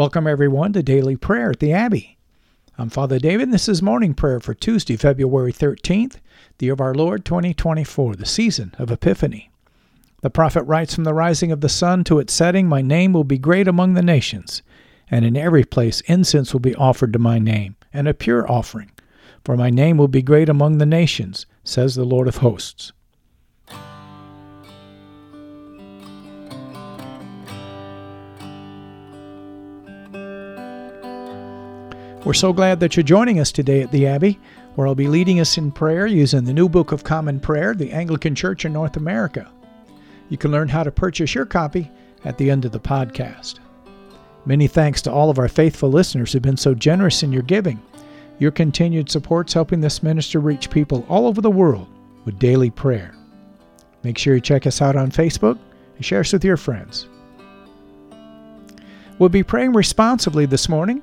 Welcome, everyone, to Daily Prayer at the Abbey. I'm Father David, and this is morning prayer for Tuesday, February 13th, the year of our Lord 2024, the season of Epiphany. The prophet writes From the rising of the sun to its setting, my name will be great among the nations, and in every place incense will be offered to my name, and a pure offering. For my name will be great among the nations, says the Lord of hosts. We're so glad that you're joining us today at the Abbey, where I'll be leading us in prayer using the New Book of Common Prayer, the Anglican Church in North America. You can learn how to purchase your copy at the end of the podcast. Many thanks to all of our faithful listeners who've been so generous in your giving. Your continued support's helping this minister reach people all over the world with daily prayer. Make sure you check us out on Facebook and share us with your friends. We'll be praying responsibly this morning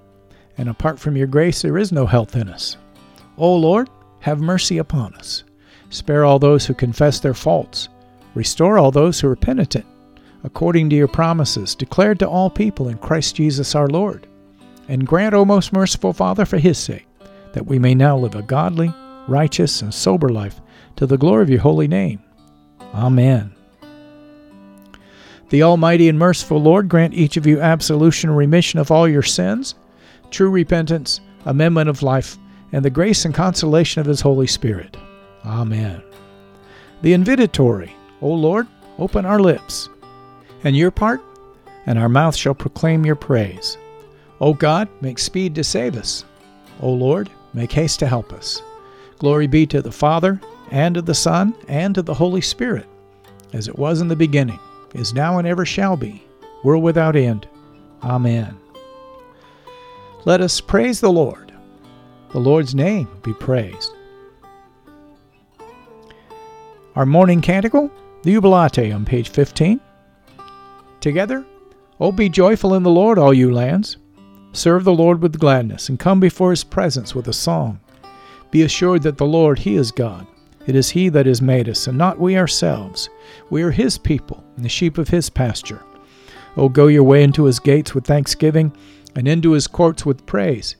and apart from your grace there is no health in us. O Lord, have mercy upon us. Spare all those who confess their faults. Restore all those who are penitent, according to your promises, declared to all people in Christ Jesus our Lord. And grant, O most merciful Father, for his sake, that we may now live a godly, righteous, and sober life to the glory of your holy name. Amen. The Almighty and merciful Lord grant each of you absolution and remission of all your sins true repentance, amendment of life, and the grace and consolation of His Holy Spirit. Amen. The invitatory, O Lord, open our lips, and your part, and our mouth shall proclaim your praise. O God, make speed to save us. O Lord, make haste to help us. Glory be to the Father, and to the Son, and to the Holy Spirit, as it was in the beginning, is now, and ever shall be, world without end. Amen. Let us praise the Lord. The Lord's name be praised. Our morning canticle, the Jubilate on page 15. Together, O be joyful in the Lord, all you lands. Serve the Lord with gladness, and come before his presence with a song. Be assured that the Lord, he is God. It is he that has made us, and not we ourselves. We are his people, and the sheep of his pasture. O go your way into his gates with thanksgiving and into his courts with praise.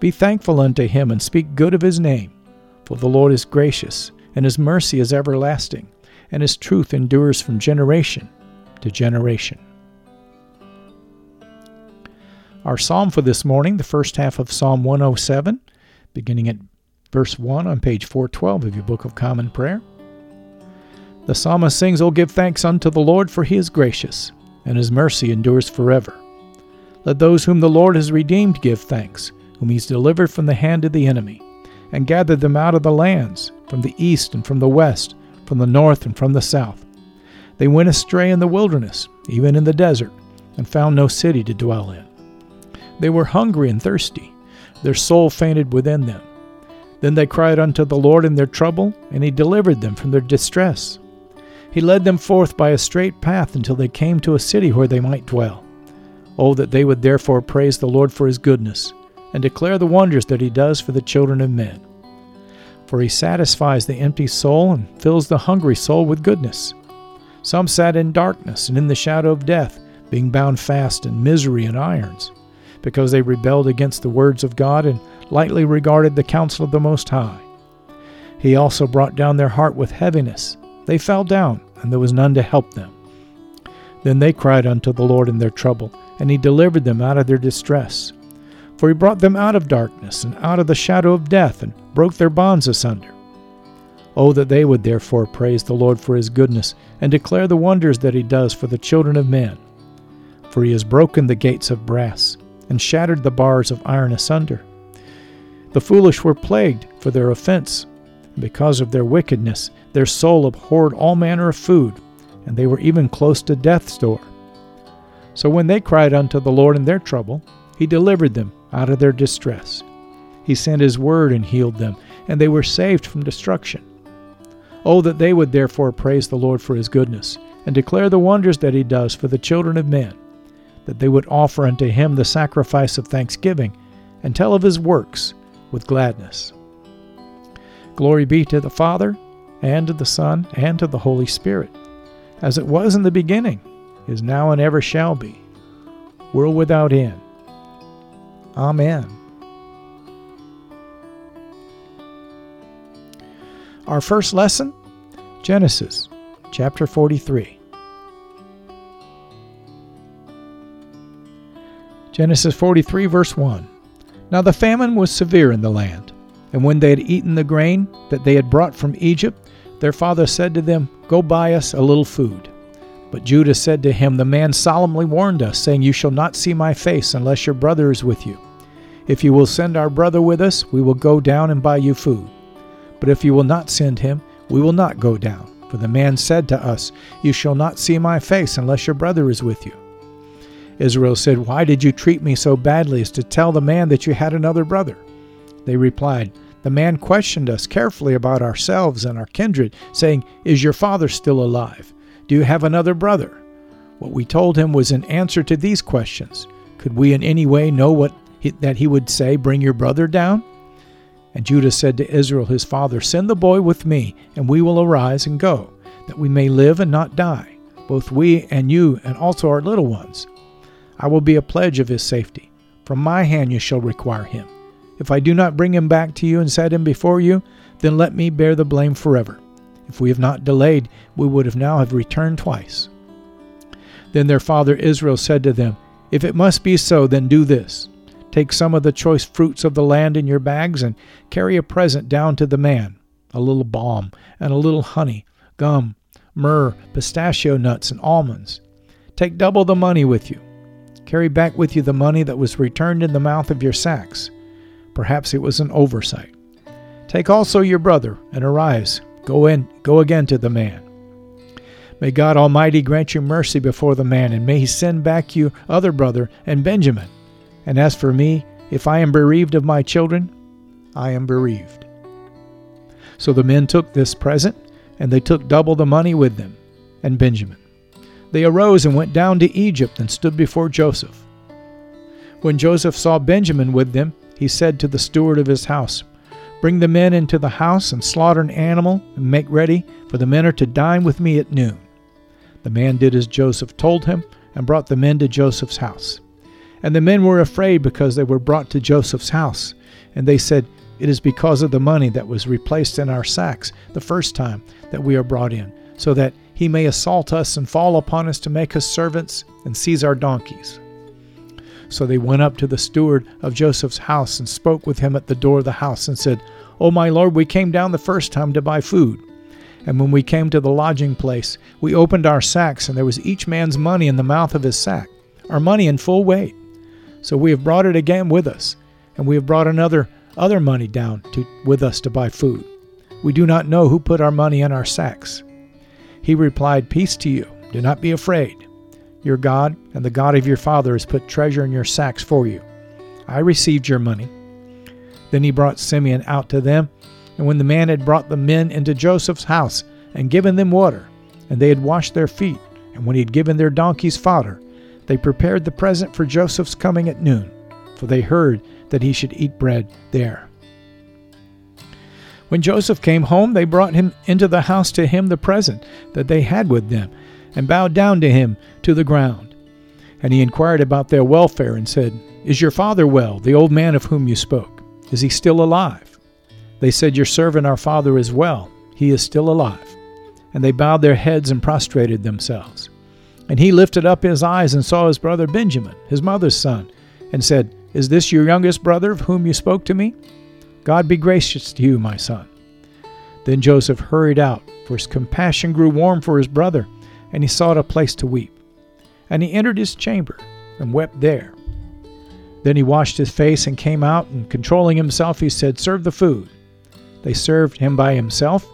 Be thankful unto him and speak good of his name. For the Lord is gracious, and his mercy is everlasting, and his truth endures from generation to generation. Our psalm for this morning, the first half of Psalm 107, beginning at verse 1 on page 412 of your Book of Common Prayer. The psalmist sings, O give thanks unto the Lord, for he is gracious, and his mercy endures forever. Let those whom the Lord has redeemed give thanks, whom he has delivered from the hand of the enemy, and gathered them out of the lands, from the east and from the west, from the north and from the south. They went astray in the wilderness, even in the desert, and found no city to dwell in. They were hungry and thirsty, their soul fainted within them. Then they cried unto the Lord in their trouble, and he delivered them from their distress. He led them forth by a straight path until they came to a city where they might dwell. Oh, that they would therefore praise the Lord for his goodness, and declare the wonders that he does for the children of men. For he satisfies the empty soul and fills the hungry soul with goodness. Some sat in darkness and in the shadow of death, being bound fast in misery and irons, because they rebelled against the words of God and lightly regarded the counsel of the Most High. He also brought down their heart with heaviness. They fell down, and there was none to help them. Then they cried unto the Lord in their trouble and he delivered them out of their distress. For he brought them out of darkness and out of the shadow of death, and broke their bonds asunder. Oh, that they would therefore praise the Lord for his goodness, and declare the wonders that he does for the children of men. For he has broken the gates of brass, and shattered the bars of iron asunder. The foolish were plagued for their offense, and because of their wickedness, their soul abhorred all manner of food, and they were even close to death's door. So when they cried unto the Lord in their trouble, He delivered them out of their distress. He sent His word and healed them, and they were saved from destruction. Oh, that they would therefore praise the Lord for His goodness, and declare the wonders that He does for the children of men, that they would offer unto Him the sacrifice of thanksgiving, and tell of His works with gladness. Glory be to the Father, and to the Son, and to the Holy Spirit, as it was in the beginning, is now, and ever shall be, world without end. Amen. Our first lesson Genesis chapter 43. Genesis 43, verse 1. Now the famine was severe in the land, and when they had eaten the grain that they had brought from Egypt, their father said to them, Go buy us a little food. But Judah said to him, The man solemnly warned us, saying, You shall not see my face unless your brother is with you. If you will send our brother with us, we will go down and buy you food. But if you will not send him, we will not go down. For the man said to us, You shall not see my face unless your brother is with you. Israel said, Why did you treat me so badly as to tell the man that you had another brother? They replied, The man questioned us carefully about ourselves and our kindred, saying, Is your father still alive? Do you have another brother? What we told him was an answer to these questions. Could we in any way know what he, that he would say, Bring your brother down? And Judah said to Israel his father, Send the boy with me, and we will arise and go, that we may live and not die, both we and you, and also our little ones. I will be a pledge of his safety. From my hand you shall require him. If I do not bring him back to you and set him before you, then let me bear the blame forever. If we have not delayed, we would have now have returned twice. Then their father Israel said to them, If it must be so, then do this. Take some of the choice fruits of the land in your bags and carry a present down to the man a little balm and a little honey, gum, myrrh, pistachio nuts, and almonds. Take double the money with you. Carry back with you the money that was returned in the mouth of your sacks. Perhaps it was an oversight. Take also your brother and arise. Go in, go again to the man. May God Almighty grant you mercy before the man, and may he send back you other brother and Benjamin and as for me, if I am bereaved of my children, I am bereaved. So the men took this present, and they took double the money with them, and Benjamin. They arose and went down to Egypt and stood before Joseph. When Joseph saw Benjamin with them, he said to the steward of his house, Bring the men into the house and slaughter an animal and make ready, for the men are to dine with me at noon. The man did as Joseph told him and brought the men to Joseph's house. And the men were afraid because they were brought to Joseph's house. And they said, It is because of the money that was replaced in our sacks the first time that we are brought in, so that he may assault us and fall upon us to make us servants and seize our donkeys. So they went up to the steward of Joseph's house and spoke with him at the door of the house and said, O my lord, we came down the first time to buy food. And when we came to the lodging place, we opened our sacks, and there was each man's money in the mouth of his sack, our money in full weight. So we have brought it again with us, and we have brought another other money down to, with us to buy food. We do not know who put our money in our sacks. He replied, Peace to you. Do not be afraid. Your God and the God of your father has put treasure in your sacks for you. I received your money. Then he brought Simeon out to them, and when the man had brought the men into Joseph's house and given them water, and they had washed their feet, and when he had given their donkeys fodder, they prepared the present for Joseph's coming at noon, for they heard that he should eat bread there. When Joseph came home, they brought him into the house to him the present that they had with them, and bowed down to him to the ground. And he inquired about their welfare, and said, Is your father well, the old man of whom you spoke? Is he still alive? They said, Your servant our father is well. He is still alive. And they bowed their heads and prostrated themselves. And he lifted up his eyes and saw his brother Benjamin, his mother's son, and said, Is this your youngest brother of whom you spoke to me? God be gracious to you, my son. Then Joseph hurried out, for his compassion grew warm for his brother, and he sought a place to weep. And he entered his chamber and wept there. Then he washed his face and came out, and controlling himself, he said, Serve the food. They served him by himself,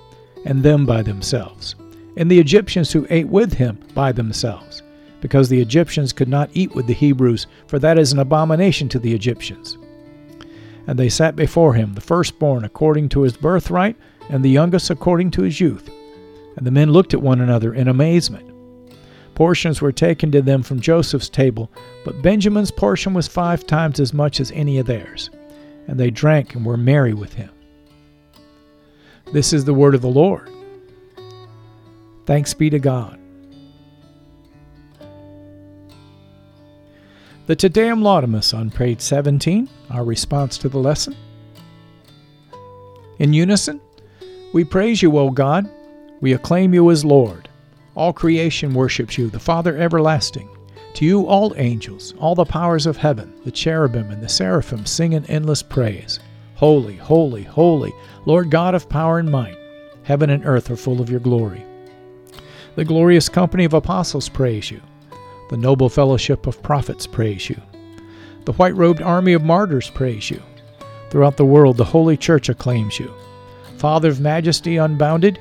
and them by themselves and the Egyptians who ate with him by themselves. because the Egyptians could not eat with the Hebrews, for that is an abomination to the Egyptians. And they sat before him, the firstborn according to his birthright, and the youngest according to his youth. And the men looked at one another in amazement. Portions were taken to them from Joseph's table, but Benjamin's portion was five times as much as any of theirs. And they drank and were merry with him. This is the word of the Lord. Thanks be to God. The Te Deum Laudamus on page 17, our response to the lesson. In unison, we praise you, O God. We acclaim you as Lord. All creation worships you, the Father everlasting. To you, all angels, all the powers of heaven, the cherubim and the seraphim sing in endless praise. Holy, holy, holy, Lord God of power and might. Heaven and earth are full of your glory. The glorious company of apostles praise you. The noble fellowship of prophets praise you. The white robed army of martyrs praise you. Throughout the world, the Holy Church acclaims you. Father of majesty unbounded,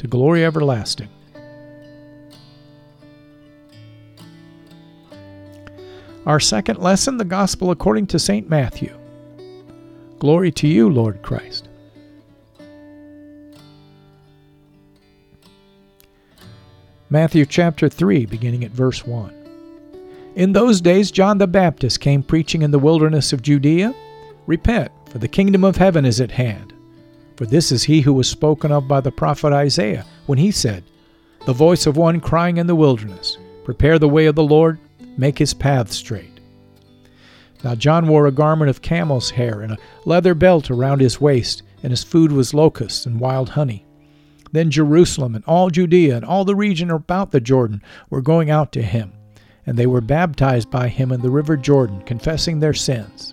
to glory everlasting. Our second lesson, the Gospel according to St. Matthew. Glory to you, Lord Christ. Matthew chapter 3, beginning at verse 1. In those days, John the Baptist came preaching in the wilderness of Judea Repent, for the kingdom of heaven is at hand. For this is he who was spoken of by the prophet Isaiah, when he said, The voice of one crying in the wilderness, Prepare the way of the Lord, make his path straight. Now John wore a garment of camel's hair and a leather belt around his waist, and his food was locusts and wild honey. Then Jerusalem and all Judea and all the region about the Jordan were going out to him, and they were baptized by him in the river Jordan, confessing their sins.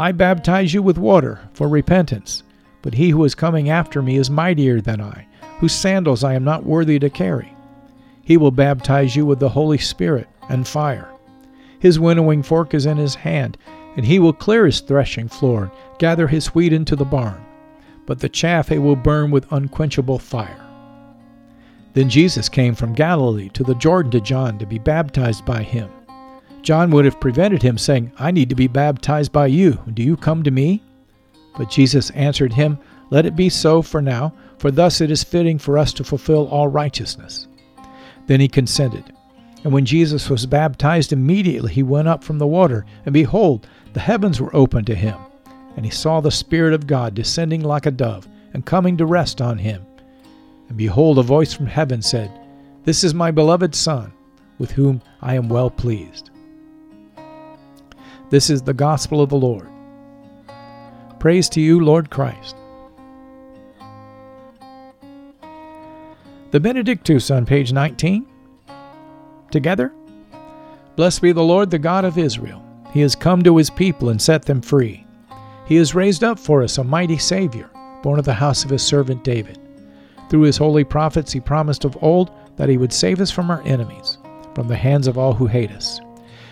I baptize you with water for repentance, but he who is coming after me is mightier than I, whose sandals I am not worthy to carry. He will baptize you with the Holy Spirit and fire. His winnowing fork is in his hand, and he will clear his threshing floor and gather his wheat into the barn. But the chaff he will burn with unquenchable fire. Then Jesus came from Galilee to the Jordan to John to be baptized by him. John would have prevented him, saying, I need to be baptized by you. Do you come to me? But Jesus answered him, Let it be so for now, for thus it is fitting for us to fulfill all righteousness. Then he consented. And when Jesus was baptized, immediately he went up from the water, and behold, the heavens were opened to him. And he saw the Spirit of God descending like a dove, and coming to rest on him. And behold, a voice from heaven said, This is my beloved Son, with whom I am well pleased. This is the gospel of the Lord. Praise to you, Lord Christ. The Benedictus on page 19. Together, Blessed be the Lord, the God of Israel. He has come to his people and set them free. He has raised up for us a mighty Savior, born of the house of his servant David. Through his holy prophets, he promised of old that he would save us from our enemies, from the hands of all who hate us.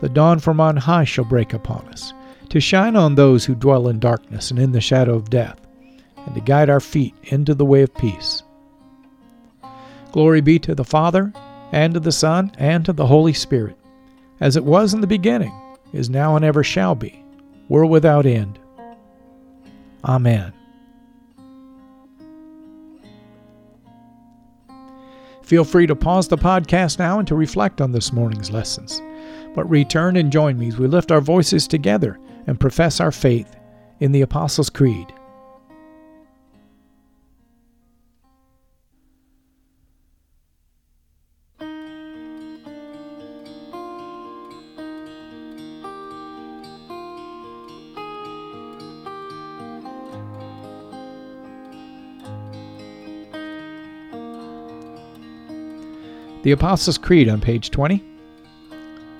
The dawn from on high shall break upon us, to shine on those who dwell in darkness and in the shadow of death, and to guide our feet into the way of peace. Glory be to the Father, and to the Son, and to the Holy Spirit, as it was in the beginning, is now, and ever shall be, world without end. Amen. Feel free to pause the podcast now and to reflect on this morning's lessons. But return and join me as we lift our voices together and profess our faith in the Apostles' Creed. The Apostles' Creed on page 20.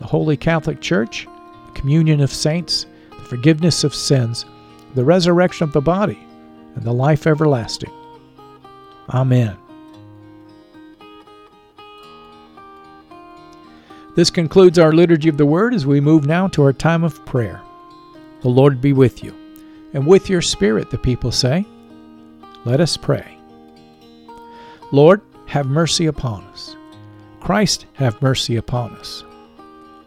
the Holy Catholic Church, the communion of saints, the forgiveness of sins, the resurrection of the body, and the life everlasting. Amen. This concludes our Liturgy of the Word as we move now to our time of prayer. The Lord be with you, and with your spirit, the people say. Let us pray. Lord, have mercy upon us. Christ, have mercy upon us.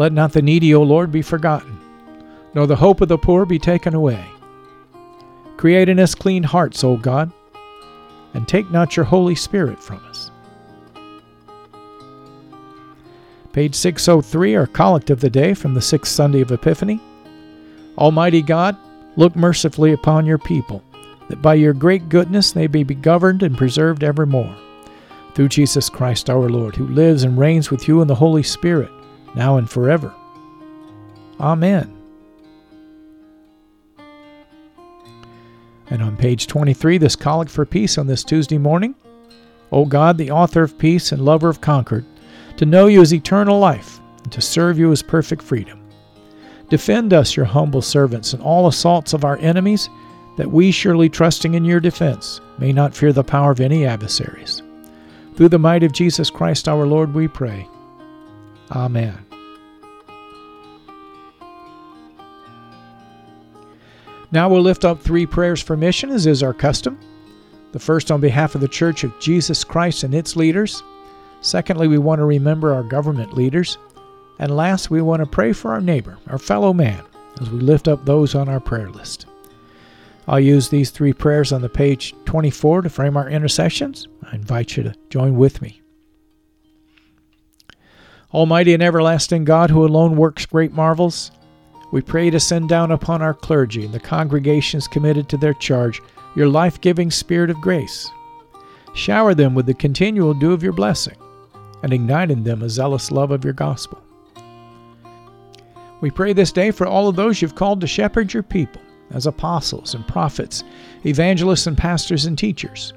Let not the needy, O Lord, be forgotten, nor the hope of the poor be taken away. Create in us clean hearts, O God, and take not your Holy Spirit from us. Page 603, our collect of the day from the sixth Sunday of Epiphany. Almighty God, look mercifully upon your people that by your great goodness they may be governed and preserved evermore. Through Jesus Christ our Lord, who lives and reigns with you in the Holy Spirit, now and forever. Amen. And on page 23, this collect for peace on this Tuesday morning. O God, the author of peace and lover of concord, to know you as eternal life, and to serve you as perfect freedom. Defend us, your humble servants, in all assaults of our enemies that we, surely trusting in your defense, may not fear the power of any adversaries. Through the might of Jesus Christ our Lord, we pray. Amen. Now we'll lift up three prayers for mission, as is our custom. The first on behalf of the Church of Jesus Christ and its leaders. Secondly, we want to remember our government leaders. And last, we want to pray for our neighbor, our fellow man, as we lift up those on our prayer list. I'll use these three prayers on the page 24 to frame our intercessions. I invite you to join with me. Almighty and everlasting God, who alone works great marvels, we pray to send down upon our clergy and the congregations committed to their charge your life giving spirit of grace. Shower them with the continual dew of your blessing, and ignite in them a zealous love of your gospel. We pray this day for all of those you've called to shepherd your people as apostles and prophets, evangelists and pastors and teachers.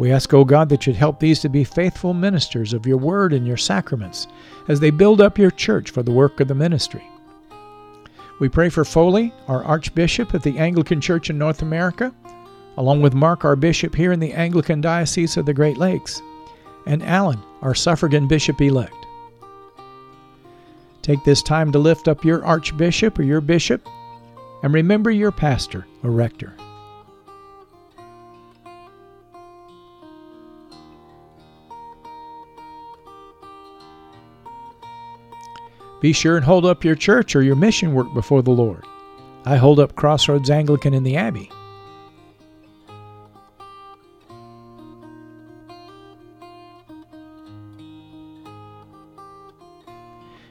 We ask, O God, that you'd help these to be faithful ministers of your word and your sacraments as they build up your church for the work of the ministry. We pray for Foley, our Archbishop of the Anglican Church in North America, along with Mark, our Bishop here in the Anglican Diocese of the Great Lakes, and Alan, our suffragan Bishop elect. Take this time to lift up your Archbishop or your Bishop, and remember your pastor or rector. Be sure and hold up your church or your mission work before the Lord. I hold up Crossroads Anglican in the Abbey.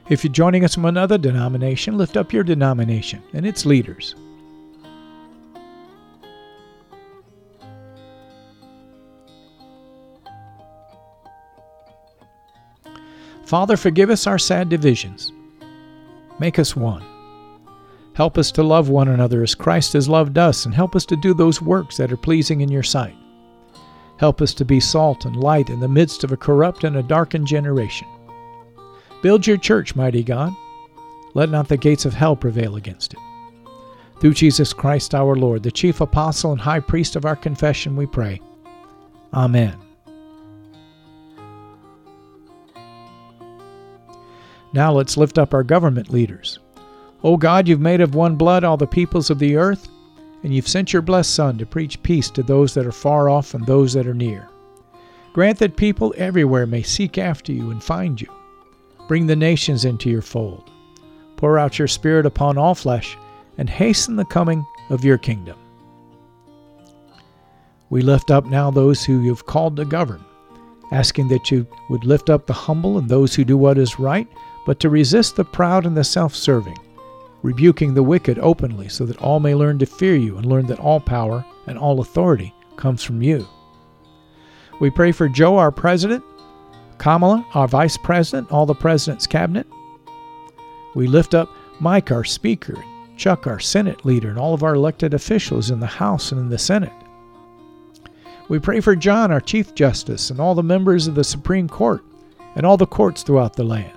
If you're joining us from another denomination, lift up your denomination and its leaders. Father, forgive us our sad divisions Make us one. Help us to love one another as Christ has loved us, and help us to do those works that are pleasing in your sight. Help us to be salt and light in the midst of a corrupt and a darkened generation. Build your church, mighty God. Let not the gates of hell prevail against it. Through Jesus Christ our Lord, the chief apostle and high priest of our confession, we pray. Amen. Now let's lift up our government leaders. O God, you've made of one blood all the peoples of the earth, and you've sent your blessed Son to preach peace to those that are far off and those that are near. Grant that people everywhere may seek after you and find you. Bring the nations into your fold. Pour out your Spirit upon all flesh, and hasten the coming of your kingdom. We lift up now those who you've called to govern, asking that you would lift up the humble and those who do what is right but to resist the proud and the self serving, rebuking the wicked openly, so that all may learn to fear you and learn that all power and all authority comes from you. We pray for Joe, our president, Kamala, our vice president, all the president's cabinet. We lift up Mike, our speaker, Chuck, our Senate leader, and all of our elected officials in the House and in the Senate. We pray for John, our Chief Justice, and all the members of the Supreme Court and all the courts throughout the land.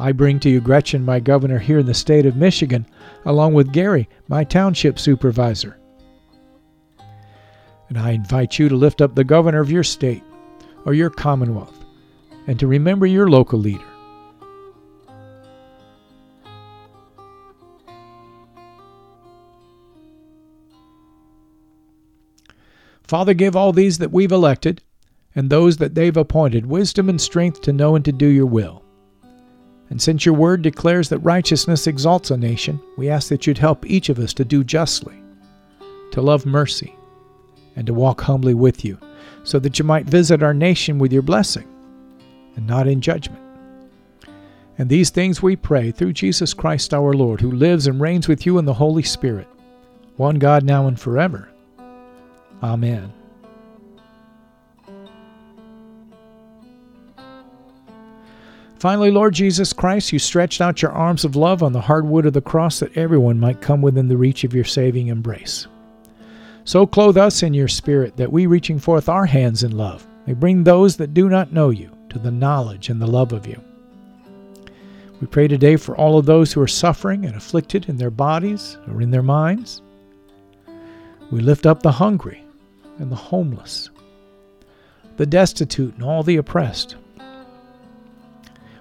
I bring to you Gretchen, my governor here in the state of Michigan, along with Gary, my township supervisor. And I invite you to lift up the governor of your state or your commonwealth and to remember your local leader. Father, give all these that we've elected and those that they've appointed wisdom and strength to know and to do your will. And since your word declares that righteousness exalts a nation, we ask that you'd help each of us to do justly, to love mercy, and to walk humbly with you, so that you might visit our nation with your blessing and not in judgment. And these things we pray through Jesus Christ our Lord, who lives and reigns with you in the Holy Spirit, one God now and forever. Amen. Finally, Lord Jesus Christ, you stretched out your arms of love on the hard wood of the cross that everyone might come within the reach of your saving embrace. So clothe us in your spirit that we, reaching forth our hands in love, may bring those that do not know you to the knowledge and the love of you. We pray today for all of those who are suffering and afflicted in their bodies or in their minds. We lift up the hungry and the homeless, the destitute and all the oppressed.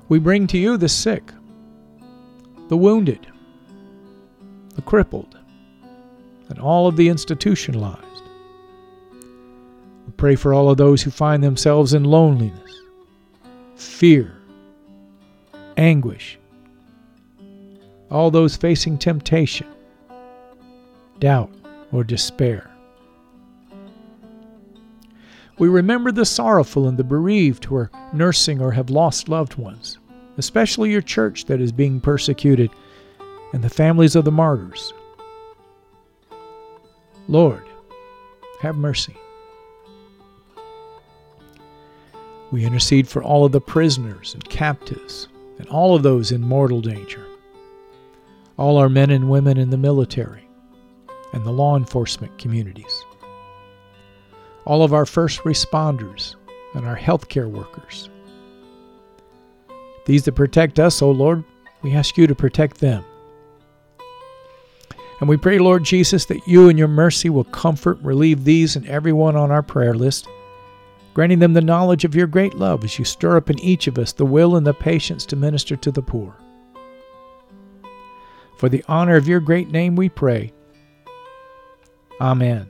We bring to you the sick, the wounded, the crippled, and all of the institutionalized. We pray for all of those who find themselves in loneliness, fear, anguish, all those facing temptation, doubt, or despair. We remember the sorrowful and the bereaved who are nursing or have lost loved ones, especially your church that is being persecuted, and the families of the martyrs. Lord, have mercy. We intercede for all of the prisoners and captives and all of those in mortal danger, all our men and women in the military and the law enforcement communities all of our first responders, and our healthcare workers. These that protect us, O Lord, we ask you to protect them. And we pray, Lord Jesus, that you in your mercy will comfort, relieve these and everyone on our prayer list, granting them the knowledge of your great love as you stir up in each of us the will and the patience to minister to the poor. For the honor of your great name we pray. Amen.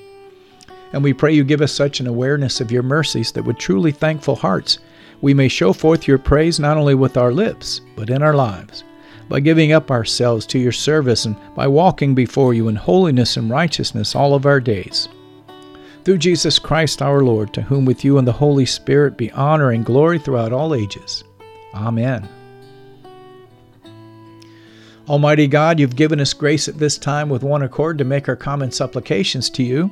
And we pray you give us such an awareness of your mercies that with truly thankful hearts we may show forth your praise not only with our lips, but in our lives, by giving up ourselves to your service and by walking before you in holiness and righteousness all of our days. Through Jesus Christ our Lord, to whom with you and the Holy Spirit be honor and glory throughout all ages. Amen. Almighty God, you've given us grace at this time with one accord to make our common supplications to you.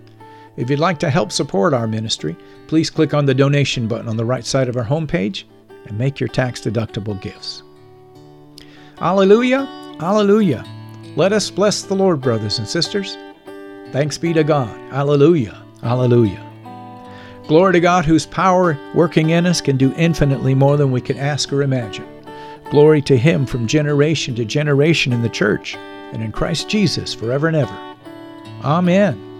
If you'd like to help support our ministry, please click on the donation button on the right side of our homepage and make your tax deductible gifts. Alleluia! Alleluia. Let us bless the Lord, brothers and sisters. Thanks be to God. Alleluia, Alleluia. Glory to God, whose power working in us can do infinitely more than we can ask or imagine. Glory to Him from generation to generation in the church and in Christ Jesus forever and ever. Amen.